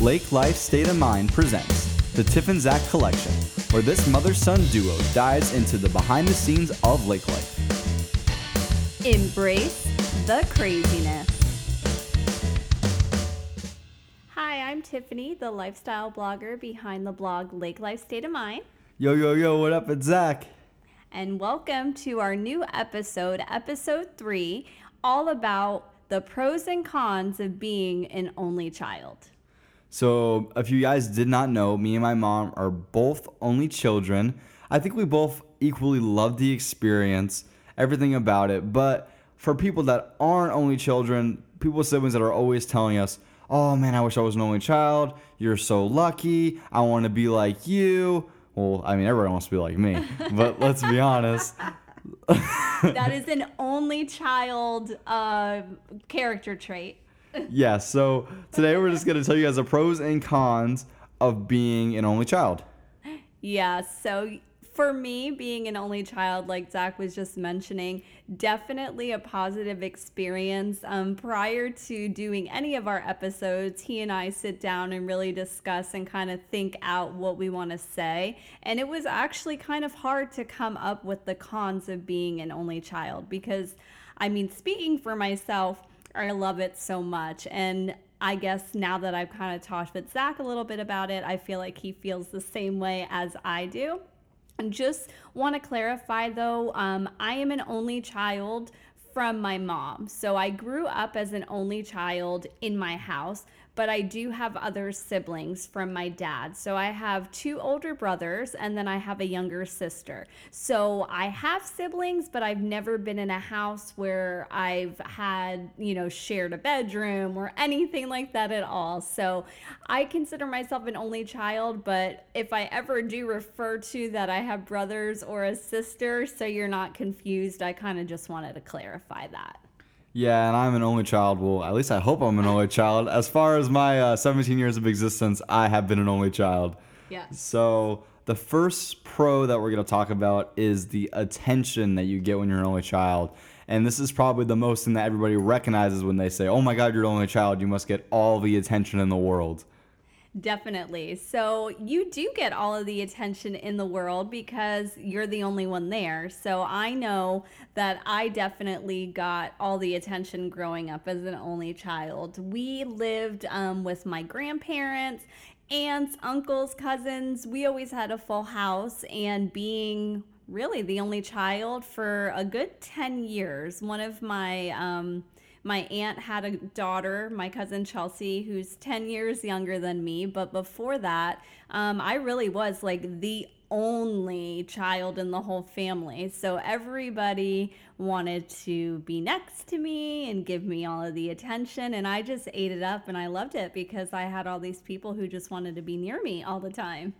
Lake Life State of Mind presents the Tiff and Zach Collection, where this mother son duo dives into the behind the scenes of lake life. Embrace the craziness. Hi, I'm Tiffany, the lifestyle blogger behind the blog Lake Life State of Mind. Yo, yo, yo, what up? It's Zach. And welcome to our new episode, episode three, all about the pros and cons of being an only child. So, if you guys did not know, me and my mom are both only children. I think we both equally love the experience, everything about it. But for people that aren't only children, people with siblings that are always telling us, oh man, I wish I was an only child. You're so lucky. I want to be like you. Well, I mean, everyone wants to be like me, but let's be honest. that is an only child uh, character trait yeah, so today we're just going to tell you guys the pros and cons of being an only child. Yeah, so for me, being an only child, like Zach was just mentioning, definitely a positive experience. Um, prior to doing any of our episodes, he and I sit down and really discuss and kind of think out what we want to say. And it was actually kind of hard to come up with the cons of being an only child because, I mean, speaking for myself, I love it so much. And I guess now that I've kind of talked with Zach a little bit about it, I feel like he feels the same way as I do. And just want to clarify though, um, I am an only child from my mom. So I grew up as an only child in my house but I do have other siblings from my dad. So I have two older brothers and then I have a younger sister. So I have siblings, but I've never been in a house where I've had, you know, shared a bedroom or anything like that at all. So I consider myself an only child, but if I ever do refer to that I have brothers or a sister, so you're not confused, I kind of just wanted to clarify that. Yeah, and I'm an only child. Well, at least I hope I'm an only child. As far as my uh, 17 years of existence, I have been an only child. Yeah. So the first pro that we're going to talk about is the attention that you get when you're an only child. And this is probably the most thing that everybody recognizes when they say, oh my God, you're an only child. You must get all the attention in the world. Definitely. So you do get all of the attention in the world because you're the only one there. So I know that I definitely got all the attention growing up as an only child. We lived um, with my grandparents, aunts, uncles, cousins. We always had a full house, and being really the only child for a good 10 years, one of my. Um, my aunt had a daughter, my cousin Chelsea, who's 10 years younger than me. But before that, um, I really was like the only child in the whole family. So everybody wanted to be next to me and give me all of the attention. And I just ate it up and I loved it because I had all these people who just wanted to be near me all the time.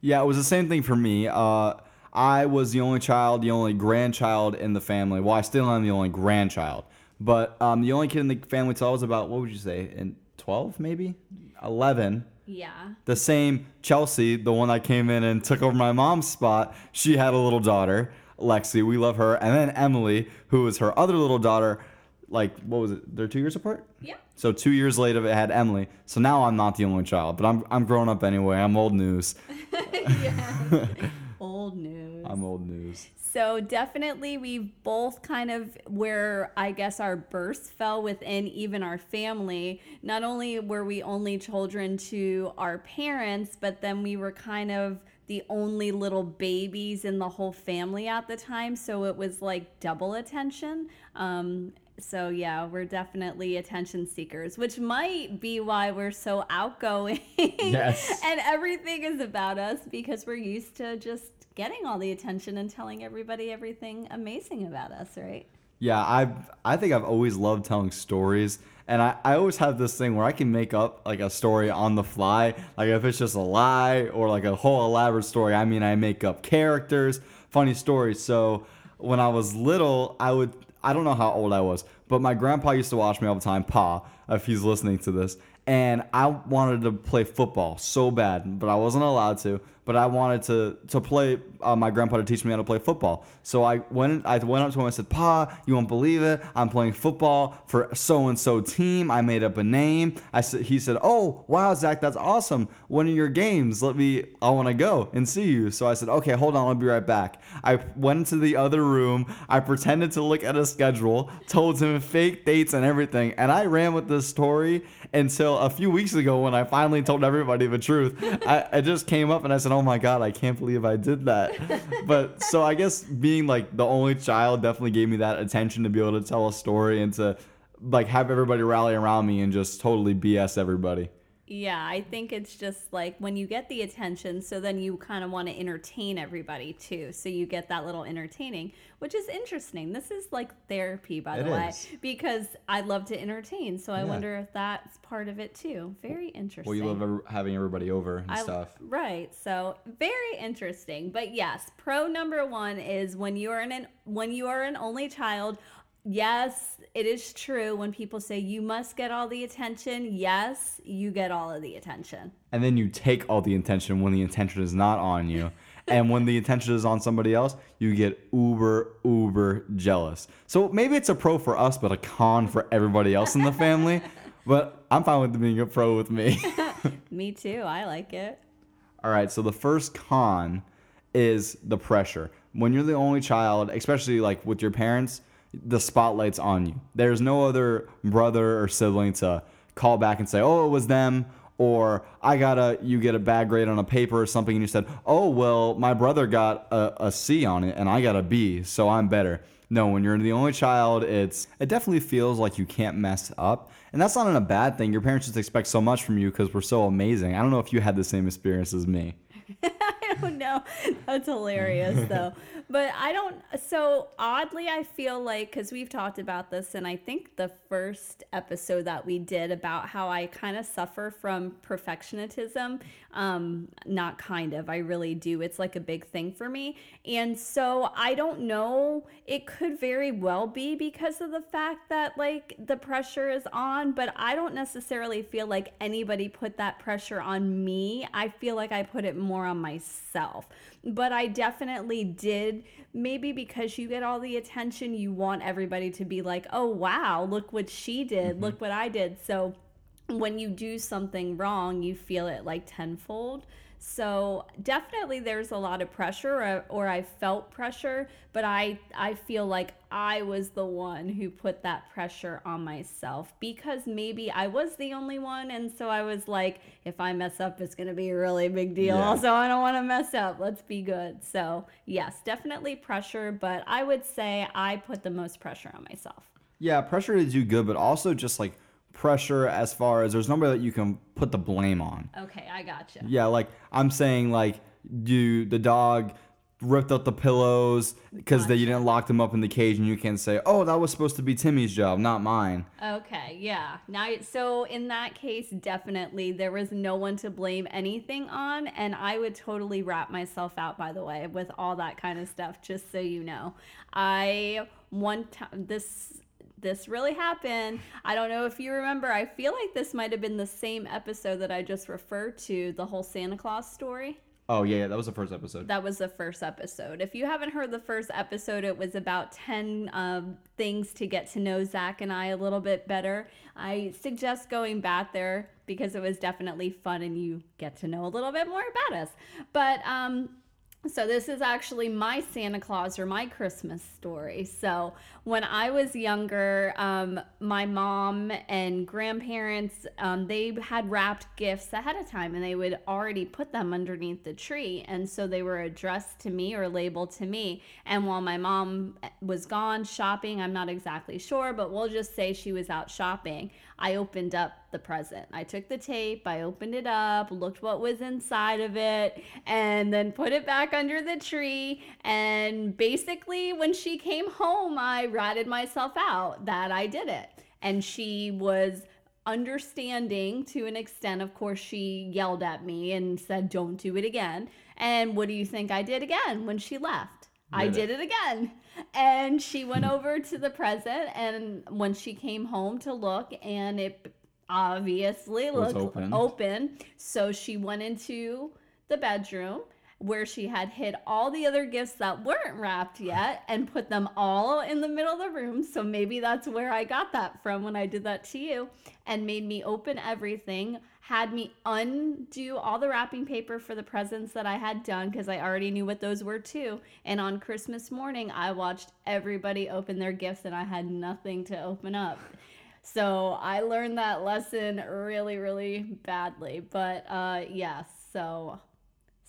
Yeah, it was the same thing for me. Uh, I was the only child, the only grandchild in the family. Well, I still am the only grandchild. But um, the only kid in the family till I was about what would you say in twelve maybe eleven. Yeah. The same Chelsea, the one that came in and took over my mom's spot. She had a little daughter, Lexi. We love her, and then Emily, who was her other little daughter. Like what was it? They're two years apart. Yeah. So two years later, it had Emily. So now I'm not the only child, but I'm I'm grown up anyway. I'm old news. yeah. old news. I'm old news. So definitely we've both kind of where I guess our births fell within even our family. Not only were we only children to our parents, but then we were kind of the only little babies in the whole family at the time. So it was like double attention. Um, so yeah, we're definitely attention seekers, which might be why we're so outgoing. Yes. and everything is about us because we're used to just getting all the attention and telling everybody everything amazing about us, right? Yeah, I I think I've always loved telling stories. And I, I always have this thing where I can make up like a story on the fly. Like if it's just a lie or like a whole elaborate story, I mean I make up characters, funny stories. So when I was little, I would I don't know how old I was, but my grandpa used to watch me all the time, Pa, if he's listening to this. And I wanted to play football so bad, but I wasn't allowed to. But I wanted to to play. Uh, my grandpa to teach me how to play football. So I went I went up to him and said, "Pa, you won't believe it. I'm playing football for so and so team. I made up a name." I said, he said, "Oh wow, Zach, that's awesome. One of your games. Let me. I want to go and see you." So I said, "Okay, hold on. I'll be right back." I went into the other room. I pretended to look at a schedule, told him fake dates and everything, and I ran with this story until a few weeks ago when I finally told everybody the truth. I, I just came up and I said, "Oh my god, I can't believe I did that." But so I guess being like the only child definitely gave me that attention to be able to tell a story and to like have everybody rally around me and just totally BS everybody. Yeah, I think it's just like when you get the attention, so then you kind of want to entertain everybody too. So you get that little entertaining, which is interesting. This is like therapy, by the way, is. because I love to entertain. So I Yeah. wonder if that's part of it too. Very interesting. Well, you love having everybody over and I- stuff. Right. So very interesting. But yes, pro number one is when you are an when you are an only child. Yes, it is true when people say you must get all the attention. Yes, you get all of the attention. and then you take all the attention when the attention is not on you. and when the attention is on somebody else, you get uber, uber jealous. So maybe it's a pro for us, but a con for everybody else in the family. but I'm fine with being a pro with me. Me too. I like it. All right, so the first con is the pressure. When you're the only child, especially like with your parents, the spotlight's on you. There's no other brother or sibling to call back and say, "Oh, it was them," or "I got a you get a bad grade on a paper or something," and you said, "Oh, well, my brother got a, a C on it and I got a B, so I'm better." No, when you're the only child, it's it definitely feels like you can't mess up, and that's not a bad thing. Your parents just expect so much from you because we're so amazing. I don't know if you had the same experience as me. I don't know. That's hilarious, though. But I don't. So oddly, I feel like because we've talked about this, and I think the first episode that we did about how I kind of suffer from perfectionism. Um, not kind of. I really do. It's like a big thing for me, and so I don't know. It could very well be because of the fact that like the pressure is on, but I don't necessarily feel like anybody put that pressure on me. I feel like I put it more on myself. But I definitely did. Maybe because you get all the attention, you want everybody to be like, oh, wow, look what she did, mm-hmm. look what I did. So when you do something wrong, you feel it like tenfold. So definitely there's a lot of pressure or, or I felt pressure, but I I feel like I was the one who put that pressure on myself because maybe I was the only one and so I was like if I mess up it's going to be a really big deal. Yeah. So I don't want to mess up. Let's be good. So, yes, definitely pressure, but I would say I put the most pressure on myself. Yeah, pressure to do good, but also just like pressure as far as there's nobody that you can put the blame on. Okay, I gotcha. Yeah, like I'm saying, like you, the dog ripped out the pillows because they you didn't lock them up in the cage, and you can't say, "Oh, that was supposed to be Timmy's job, not mine." Okay, yeah. Now, so in that case, definitely there was no one to blame anything on, and I would totally wrap myself out. By the way, with all that kind of stuff, just so you know, I one time this this really happened. I don't know if you remember. I feel like this might have been the same episode that I just referred to, the whole Santa Claus story. Oh yeah, yeah, that was the first episode. That was the first episode. If you haven't heard the first episode, it was about 10 um, things to get to know Zach and I a little bit better. I suggest going back there because it was definitely fun and you get to know a little bit more about us. But, um, so this is actually my Santa Claus or my Christmas story. So when I was younger, um, my mom and grandparents um, they had wrapped gifts ahead of time, and they would already put them underneath the tree, and so they were addressed to me or labeled to me. And while my mom was gone shopping, I'm not exactly sure, but we'll just say she was out shopping. I opened up the present. I took the tape, I opened it up, looked what was inside of it, and then put it back under the tree. And basically, when she came home, I ratted myself out that I did it. And she was understanding to an extent. Of course, she yelled at me and said, Don't do it again. And what do you think I did again when she left? I Did did it again. And she went over to the present, and when she came home to look, and it obviously looked open. open. So she went into the bedroom where she had hid all the other gifts that weren't wrapped yet and put them all in the middle of the room. So maybe that's where I got that from when I did that to you and made me open everything, had me undo all the wrapping paper for the presents that I had done because I already knew what those were too. And on Christmas morning, I watched everybody open their gifts and I had nothing to open up. So I learned that lesson really, really badly. But uh, yes, so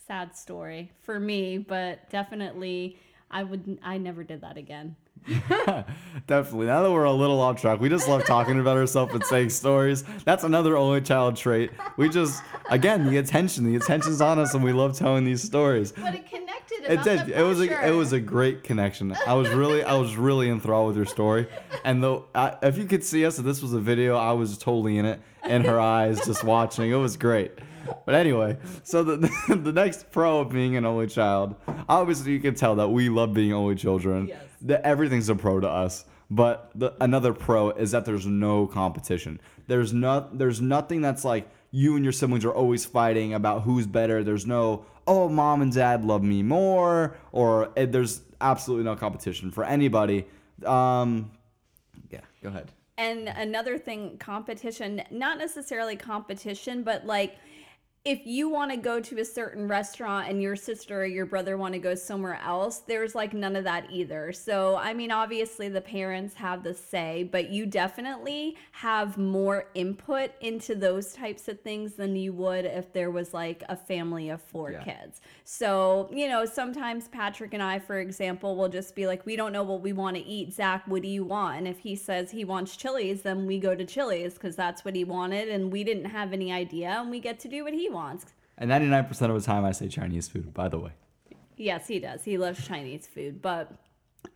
sad story for me, but definitely I would I never did that again. Definitely. Now that we're a little off track, we just love talking about ourselves and saying stories. That's another only child trait. We just, again, the attention, the attention's on us, and we love telling these stories. But it connected. It did. It was a, it was a great connection. I was really, I was really enthralled with your story. And though, I, if you could see us, if this was a video, I was totally in it, in her eyes, just watching. It was great. But anyway, so the the next pro of being an only child, obviously you can tell that we love being only children. Yes. That everything's a pro to us. But the, another pro is that there's no competition. There's not there's nothing that's like you and your siblings are always fighting about who's better. There's no oh mom and dad love me more or eh, there's absolutely no competition for anybody. Um, yeah, go ahead. And another thing, competition, not necessarily competition, but like if you want to go to a certain restaurant and your sister or your brother want to go somewhere else, there's like none of that either. So, I mean, obviously the parents have the say, but you definitely have more input into those types of things than you would if there was like a family of four Yeah. kids. So, you know, sometimes Patrick and I, for example, will just be like, we don't know what we want to eat. Zach, what do you want? And if he says he wants Chili's, then we go to Chili's because that's what he wanted. And we didn't have any idea and we get to do what he wants. And 99% of the time I say Chinese food, by the way. Yes, he does. He loves Chinese food, but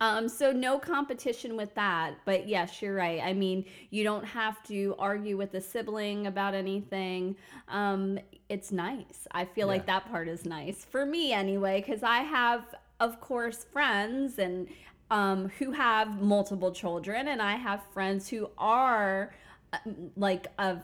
um so no competition with that. But yes, you're right. I mean, you don't have to argue with a sibling about anything. Um it's nice. I feel like that part is nice for me anyway cuz I have of course friends and um who have multiple children and I have friends who are uh, like a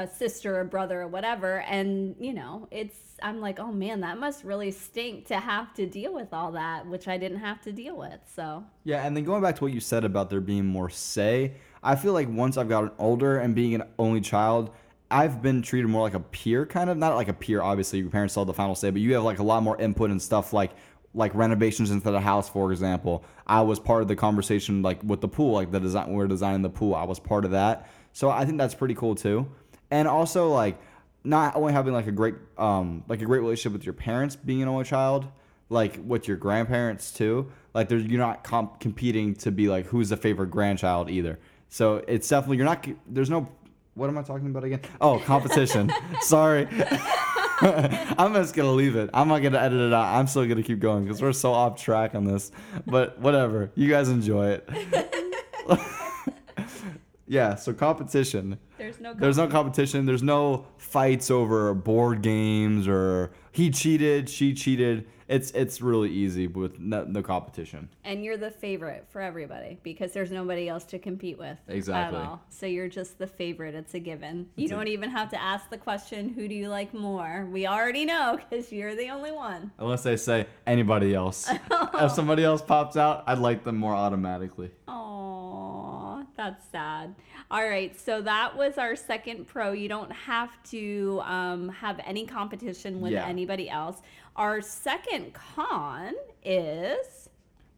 a sister or brother or whatever and you know it's i'm like oh man that must really stink to have to deal with all that which i didn't have to deal with so Yeah, and then going back to what you said about there being more say, I feel like once I've gotten older and being an only child, I've been treated more like a peer, kind of not like a peer. Obviously, your parents have the final say, but you have like a lot more input and stuff like like renovations into the house, for example. I was part of the conversation, like with the pool, like the design. We we're designing the pool. I was part of that, so I think that's pretty cool too. And also like not only having like a great um like a great relationship with your parents, being an only child, like with your grandparents too. Like there's you're not comp- competing to be like who's the favorite grandchild either. So it's definitely you're not there's no what am I talking about again? Oh, competition. Sorry. I'm just gonna leave it. I'm not gonna edit it out. I'm still gonna keep going because we're so off track on this. But whatever. You guys enjoy it. yeah. So competition. there's no There's no competition. There's no fights over board games or he cheated, she cheated. It's it's really easy with no, no competition. and you're the favorite for everybody because there's nobody else to compete with Exactly. at all so you're just the favorite it's a given you It's don't even have to ask the question who do you like more we already know because you're the only one Unless they say anybody else. if somebody else pops out, I'd like them more automatically. Oh, that's sad. All right, so that was our second pro. You don't have to um, have any competition with Yeah. anybody else. Our second con is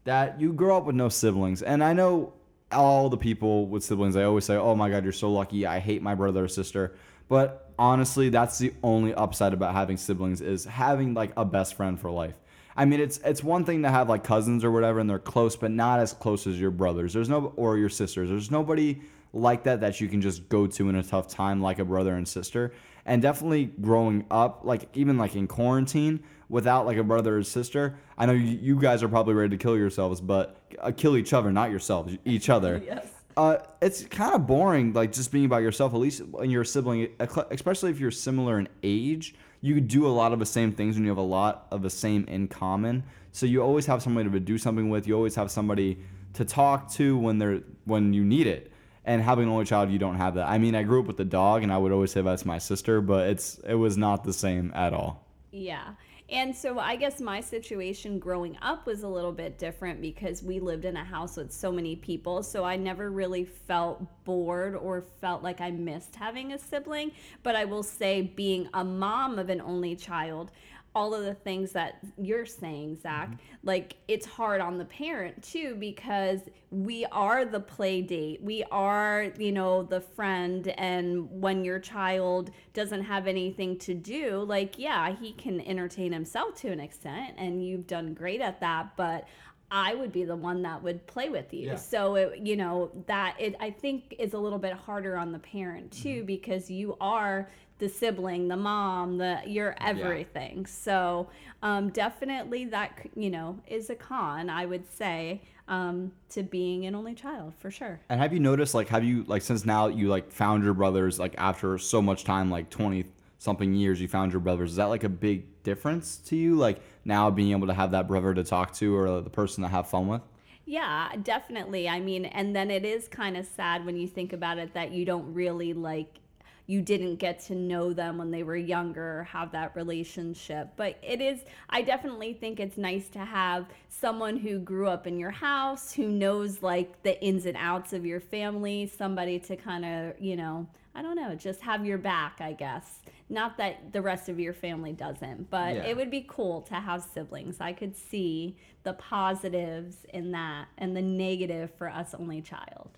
that you grow up with no siblings. And I know all the people with siblings, they always say, oh my God, you're so lucky. I hate my brother or sister. But honestly, that's the only upside about having siblings is having like a best friend for life. I mean, it's it's one thing to have like cousins or whatever, and they're close, but not as close as your brothers. There's no or your sisters. There's nobody like that that you can just go to in a tough time like a brother and sister. And definitely growing up, like even like in quarantine, without like a brother or sister. I know you, you guys are probably ready to kill yourselves, but uh, kill each other, not yourselves, each other. Yes. Uh, it's kind of boring, like just being by yourself. At least when you're a sibling, especially if you're similar in age, you do a lot of the same things when you have a lot of the same in common. So you always have somebody to do something with. You always have somebody to talk to when they're when you need it. And having an only child, you don't have that. I mean, I grew up with a dog, and I would always say that's my sister, but it's it was not the same at all. Yeah. And so I guess my situation growing up was a little bit different because we lived in a house with so many people. So I never really felt bored or felt like I missed having a sibling. But I will say, being a mom of an only child, all of the things that you're saying, Zach, mm-hmm. like it's hard on the parent too because we are the play date. We are, you know, the friend. And when your child doesn't have anything to do, like, yeah, he can entertain himself to an extent and you've done great at that. But I would be the one that would play with you. Yeah. So it, you know that it I think is a little bit harder on the parent too mm-hmm. because you are the sibling, the mom, the you're everything. Yeah. So um, definitely that you know is a con. I would say um, to being an only child for sure. And have you noticed like have you like since now you like found your brothers like after so much time like twenty something years you found your brothers is that like a big difference to you like now being able to have that brother to talk to or the person to have fun with? Yeah, definitely. I mean, and then it is kind of sad when you think about it that you don't really like you didn't get to know them when they were younger have that relationship. But it is, I definitely think it's nice to have someone who grew up in your house, who knows like the ins and outs of your family, somebody to kind of, you know, I don't know, just have your back, I guess. Not that the rest of your family doesn't, but yeah. it would be cool to have siblings. I could see the positives in that and the negative for us only child.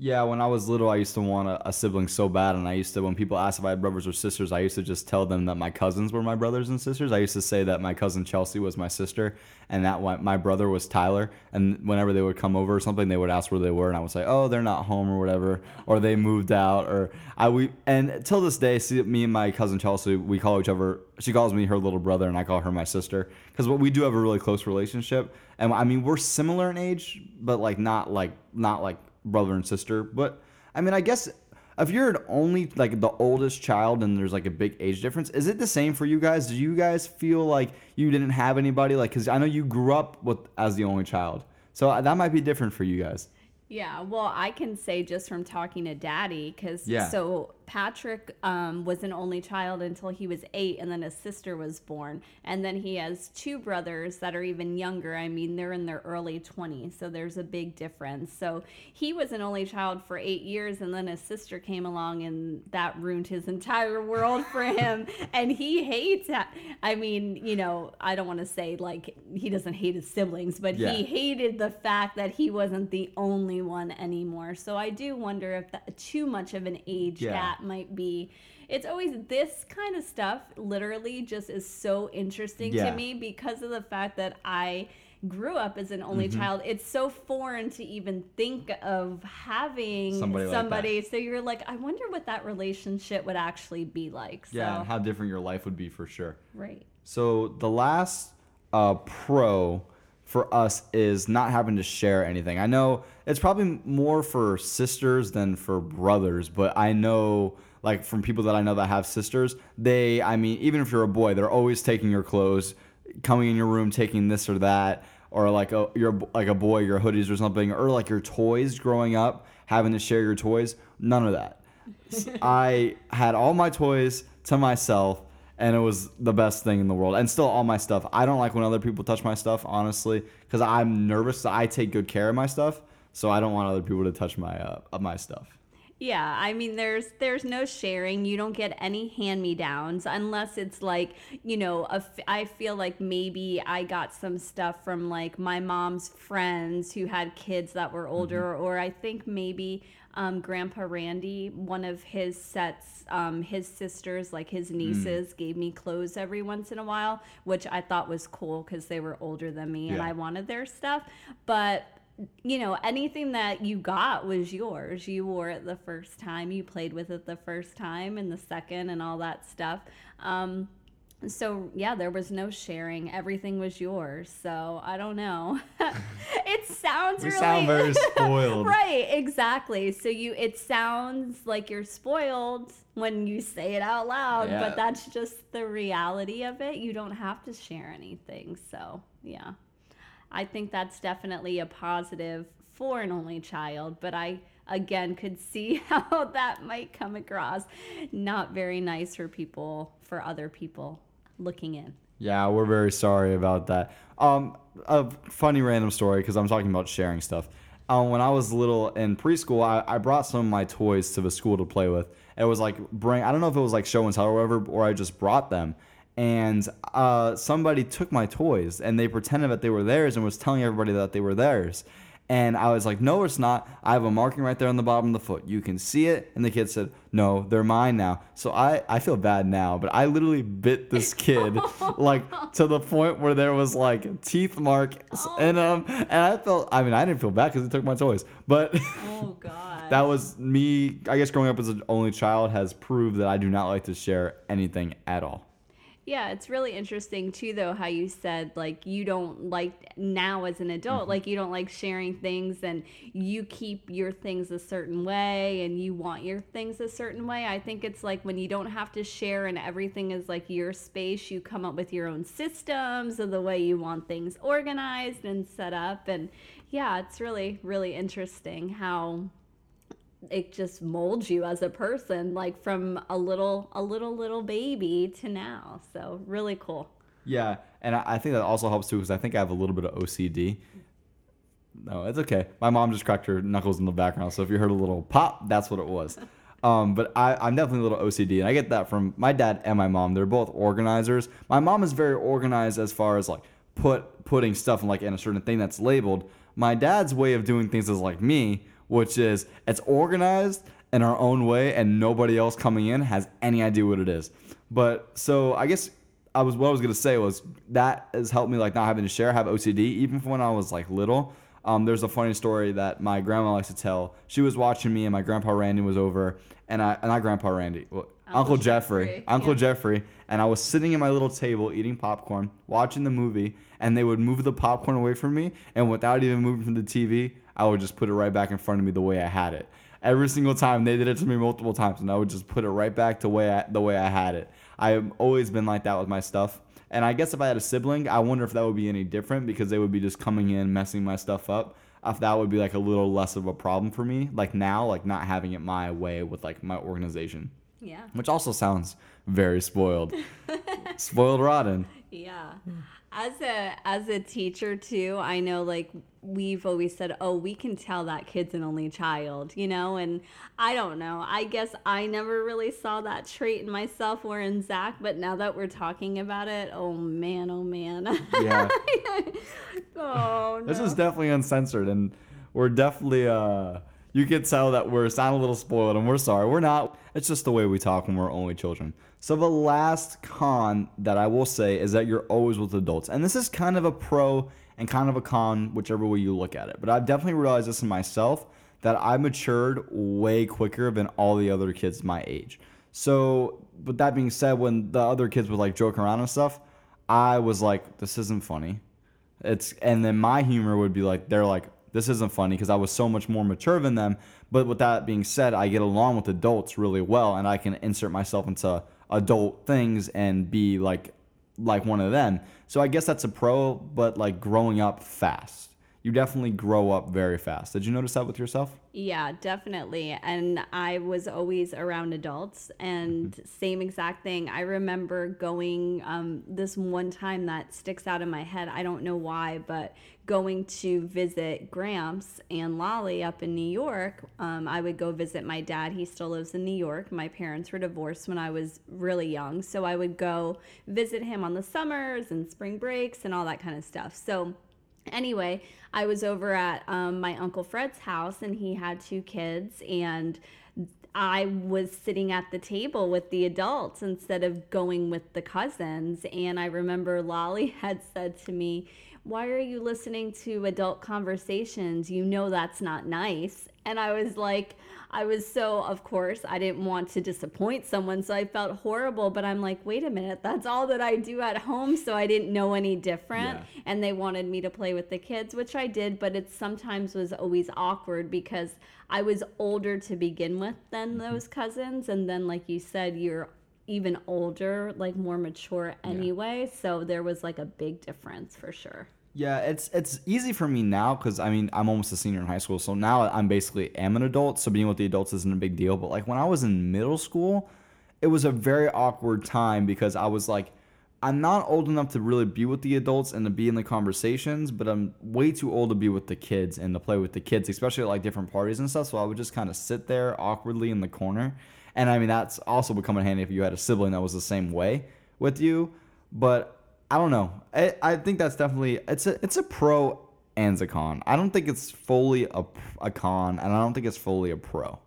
Yeah, when I was little, I used to want a, a, sibling so bad, and I used to when people asked if I had brothers or sisters, I used to just tell them that my cousins were my brothers and sisters. I used to say that my cousin Chelsea was my sister, and that my brother was Tyler. And whenever they would come over or something, they would ask where they were, and I would say, "Oh, they're not home or whatever, or they moved out." Or I we and till this day, see me and my cousin Chelsea, we call each other. She calls me her little brother, and I call her my sister because we do have a really close relationship. And I mean, we're similar in age, but like not like not like brother and sister. But I mean, I guess if you're an only like the oldest child and there's like a big age difference, is it the same for you guys? Do you guys feel like you didn't have anybody like? Because I know you grew up with as the only child, so that might be different for you guys. Yeah, well, I can say just from talking to Daddy, because yeah. so Patrick um, was an only child until he was eight, and then his sister was born. And then he has two brothers that are even younger. I mean, they're in their early 20s, so there's a big difference. So he was an only child for eight years, and then his sister came along, and that ruined his entire world for him. and he hates that. I mean, you know, I don't want to say like he doesn't hate his siblings, but yeah. he hated the fact that he wasn't the only one anymore. So I do wonder if that, too much of an age yeah. gap might be it's always this kind of stuff literally just is so interesting yeah. to me because of the fact that I grew up as an only mm-hmm. child. It's so foreign to even think of having somebody. somebody. Like so you're like, I wonder what that relationship would actually be like. So. Yeah, and how different your life would be for sure. Right. So the last uh, pro for us is not having to share anything. I know it's probably more for sisters than for brothers, but I know like from people that I know that have sisters, they I mean even if you're a boy, they're always taking your clothes, coming in your room taking this or that or like oh, a you're like a boy your hoodies or something or like your toys growing up having to share your toys. None of that. I had all my toys to myself and it was the best thing in the world. And still, all my stuff. I don't like when other people touch my stuff, honestly, because I'm nervous. I take good care of my stuff, so I don't want other people to touch my uh, my stuff. Yeah, I mean there's there's no sharing. You don't get any hand-me-downs unless it's like, you know, a, I feel like maybe I got some stuff from like my mom's friends who had kids that were older mm-hmm. or I think maybe um, Grandpa Randy, one of his sets, um, his sisters, like his mm. nieces, mm. gave me clothes every once in a while, which I thought was cool because they were older than me yeah. and I wanted their stuff. But you know, anything that you got was yours. You wore it the first time, you played with it the first time, and the second, and all that stuff. Um, so yeah, there was no sharing. Everything was yours. So I don't know. it sounds we really sound very spoiled. right, exactly. So you it sounds like you're spoiled when you say it out loud, yeah. but that's just the reality of it. You don't have to share anything. So, yeah. I think that's definitely a positive for an only child, but I again could see how that might come across not very nice for people for other people looking in. Yeah, we're very sorry about that. Um, a funny random story because I'm talking about sharing stuff. Um, when I was little in preschool, I, I brought some of my toys to the school to play with. It was like bring I don't know if it was like show and tell or whatever, or I just brought them. And uh, somebody took my toys and they pretended that they were theirs and was telling everybody that they were theirs. And I was like, no, it's not. I have a marking right there on the bottom of the foot. You can see it. And the kid said, no, they're mine now. So I, I feel bad now, but I literally bit this kid like to the point where there was like teeth marks oh. in them. And I felt, I mean, I didn't feel bad because he took my toys, but Oh God. that was me. I guess growing up as an only child has proved that I do not like to share anything at all. Yeah, it's really interesting too, though, how you said like you don't like now as an adult, Mm-hmm. like you don't like sharing things and you keep your things a certain way and you want your things a certain way. I think it's like when you don't have to share and everything is like your space, you come up with your own systems of the way you want things organized and set up. And yeah, it's really, really interesting how it just molds you as a person like from a little a little little baby to now so really cool Yeah, and I, think that also helps too because I think I have a little bit of OCD. No, it's okay. My mom just cracked her knuckles in the background, so if you heard a little pop, that's what it was. Um, but I, I'm definitely a little OCD, and I get that from my dad and my mom. They're both organizers. My mom is very organized as far as like put putting stuff in like in a certain thing that's labeled. My dad's way of doing things is like me, which is it's organized in our own way, and nobody else coming in has any idea what it is. But so I guess I was what I was gonna say was that has helped me like not having to share, have OCD, even from when I was like little. Um, there's a funny story that my grandma likes to tell. She was watching me, and my grandpa Randy was over, and I not grandpa Randy, well, Uncle, Uncle Jeffrey, Jeffrey, Uncle yeah. Jeffrey, and I was sitting at my little table eating popcorn, watching the movie, and they would move the popcorn away from me, and without even moving from the TV, I would just put it right back in front of me the way I had it. Every single time they did it to me multiple times, and I would just put it right back to way I, the way I had it. I've always been like that with my stuff. And I guess if I had a sibling, I wonder if that would be any different because they would be just coming in, messing my stuff up. If that would be like a little less of a problem for me, like now, like not having it my way with like my organization, yeah which also sounds very spoiled, spoiled rotten. yeah hmm. As a as a teacher too i know like we've always said oh we can tell that kid's an only child you know and i don't know. I guess i never really saw that trait in myself or in zach but now that we're talking about it oh man oh man. Yeah. oh no This is definitely uncensored, and we're definitely uh, you can tell that we're sound a little spoiled, and we're sorry. We're not. It's just the way we talk when we're only children. So the last con that I will say is that you're always with adults, and this is kind of a pro and kind of a con, whichever way you look at it. But I've definitely realized this in myself that I matured way quicker than all the other kids my age. So, with that being said, when the other kids would like joke around and stuff, I was like, this isn't funny. It's and then my humor would be like they're like this isn't funny because I was so much more mature than them. But with that being said, I get along with adults really well, and I can insert myself into adult things and be like like one of them. So I guess that's a pro, but like growing up fast. You definitely grow up very fast. Did you notice that with yourself? Yeah, definitely. And I was always around adults, and same exact thing. I remember going um, this one time that sticks out in my head. I don't know why, but going to visit Gramps and Lolly up in New York. Um, I would go visit my dad. He still lives in New York. My parents were divorced when I was really young. So I would go visit him on the summers and spring breaks and all that kind of stuff. So anyway, I was over at um, my Uncle Fred's house and he had two kids and I was sitting at the table with the adults instead of going with the cousins. And I remember Lolly had said to me, Why are you listening to adult conversations? You know that's not nice. And I was like, I was so, of course, I didn't want to disappoint someone. So I felt horrible. But I'm like, wait a minute, that's all that I do at home. So I didn't know any different. Yeah. And they wanted me to play with the kids, which I did. But it sometimes was always awkward because I was older to begin with than mm-hmm. those cousins. And then, like you said, you're even older, like more mature anyway. So there was like a big difference for sure. Yeah, it's it's easy for me now because I mean I'm almost a senior in high school, so now I'm basically am an adult. So being with the adults isn't a big deal. But like when I was in middle school, it was a very awkward time because I was like I'm not old enough to really be with the adults and to be in the conversations, but I'm way too old to be with the kids and to play with the kids, especially at like different parties and stuff. So I would just kind of sit there awkwardly in the corner. And I mean, that's also in handy if you had a sibling that was the same way with you. But I don't know. I, I think that's definitely it's a it's a pro and a con. I don't think it's fully a, a con, and I don't think it's fully a pro.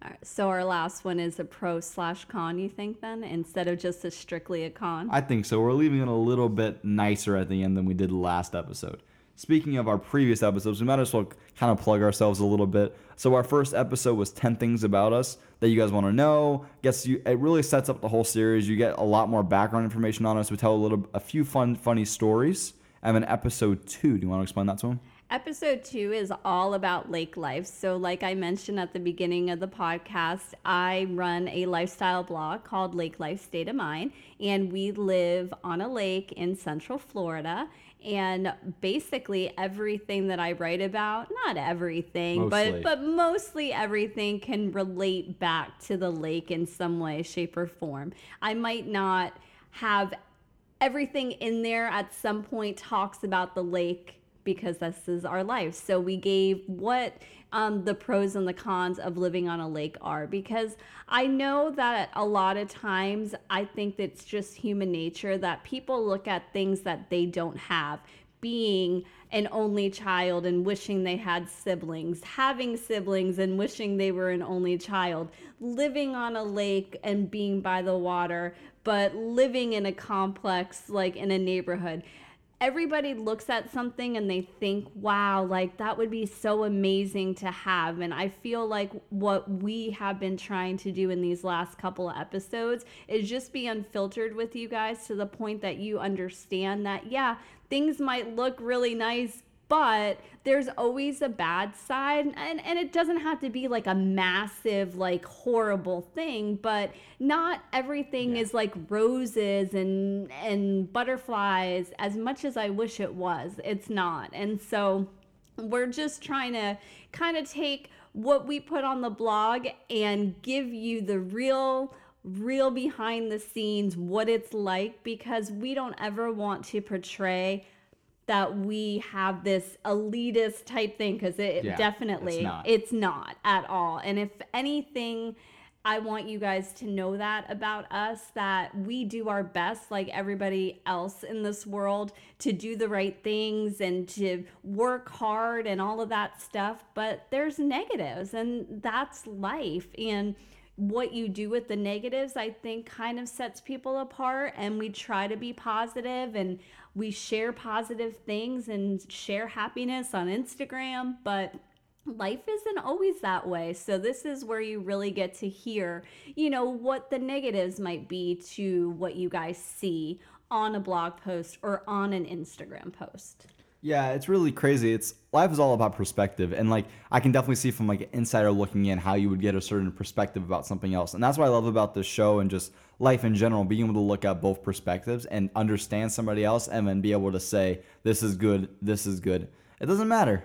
All right, so our last one is a pro slash con, you think then, instead of just a strictly a con? I think so. We're leaving it a little bit nicer at the end than we did last episode. Speaking of our previous episodes, we might as well kind of plug ourselves a little bit. So our first episode was 10 things about us that you guys want to know. Guess you it really sets up the whole series. You get a lot more background information on us. We tell a little a few fun funny stories. And then episode 2, do you want to explain that to him? Episode two is all about lake life. So, like I mentioned at the beginning of the podcast, I run a lifestyle blog called Lake Life State of Mind, and we live on a lake in Central Florida. And basically, everything that I write about, not everything, Mostly. but but mostly everything can relate back to the lake in some way, shape, or form. I might not have everything in there at some point talks about the lake because this is our life. So we gave what um, the pros and the cons of living on a lake are because I know that a lot of times I think it's just human nature that people look at things that they don't have. Being an only child and wishing they had siblings, having siblings and wishing they were an only child, living on a lake and being by the water, but living in a complex, like in a neighborhood everybody looks at something and they think, wow, like that would be so amazing to have. And I feel like what we have been trying to do in these last couple of episodes is just be unfiltered with you guys to the point that you understand that, yeah, things might look really nice but there's always a bad side and, and it doesn't have to be like a massive like horrible thing but not everything yeah. is like roses and and butterflies as much as i wish it was it's not and so we're just trying to kind of take what we put on the blog and give you the real real behind the scenes what it's like because we don't ever want to portray that we have this elitist type thing because it yeah, definitely it's not. it's not at all. And if anything i want you guys to know that about us that we do our best like everybody else in this world to do the right things and to work hard and all of that stuff. But there's negatives and that's life. And what you do with the negatives, I think, kind of sets people apart. And we try to be positive and we share positive things and share happiness on Instagram. But life isn't always that way. So this is where you really get to hear, you know, what the negatives might be to what you guys see on a blog post or on an Instagram post. Yeah, it's really crazy. It's life is all about perspective, and like I can definitely see from like an insider looking in how you would get a certain perspective about something else, and that's what I love about this show and just life in general, being able to look at both perspectives and understand somebody else, and then be able to say this is good, this is good. It doesn't matter,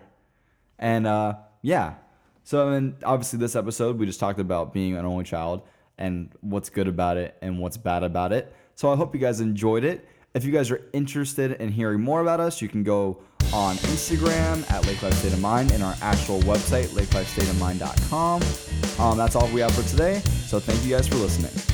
and uh, yeah. So mean, obviously, this episode we just talked about being an only child and what's good about it and what's bad about it. So I hope you guys enjoyed it. If you guys are interested in hearing more about us, you can go on Instagram at Lake Life State of Mind and our actual website, lakelifestateofmind.com. Um, that's all we have for today. So thank you guys for listening.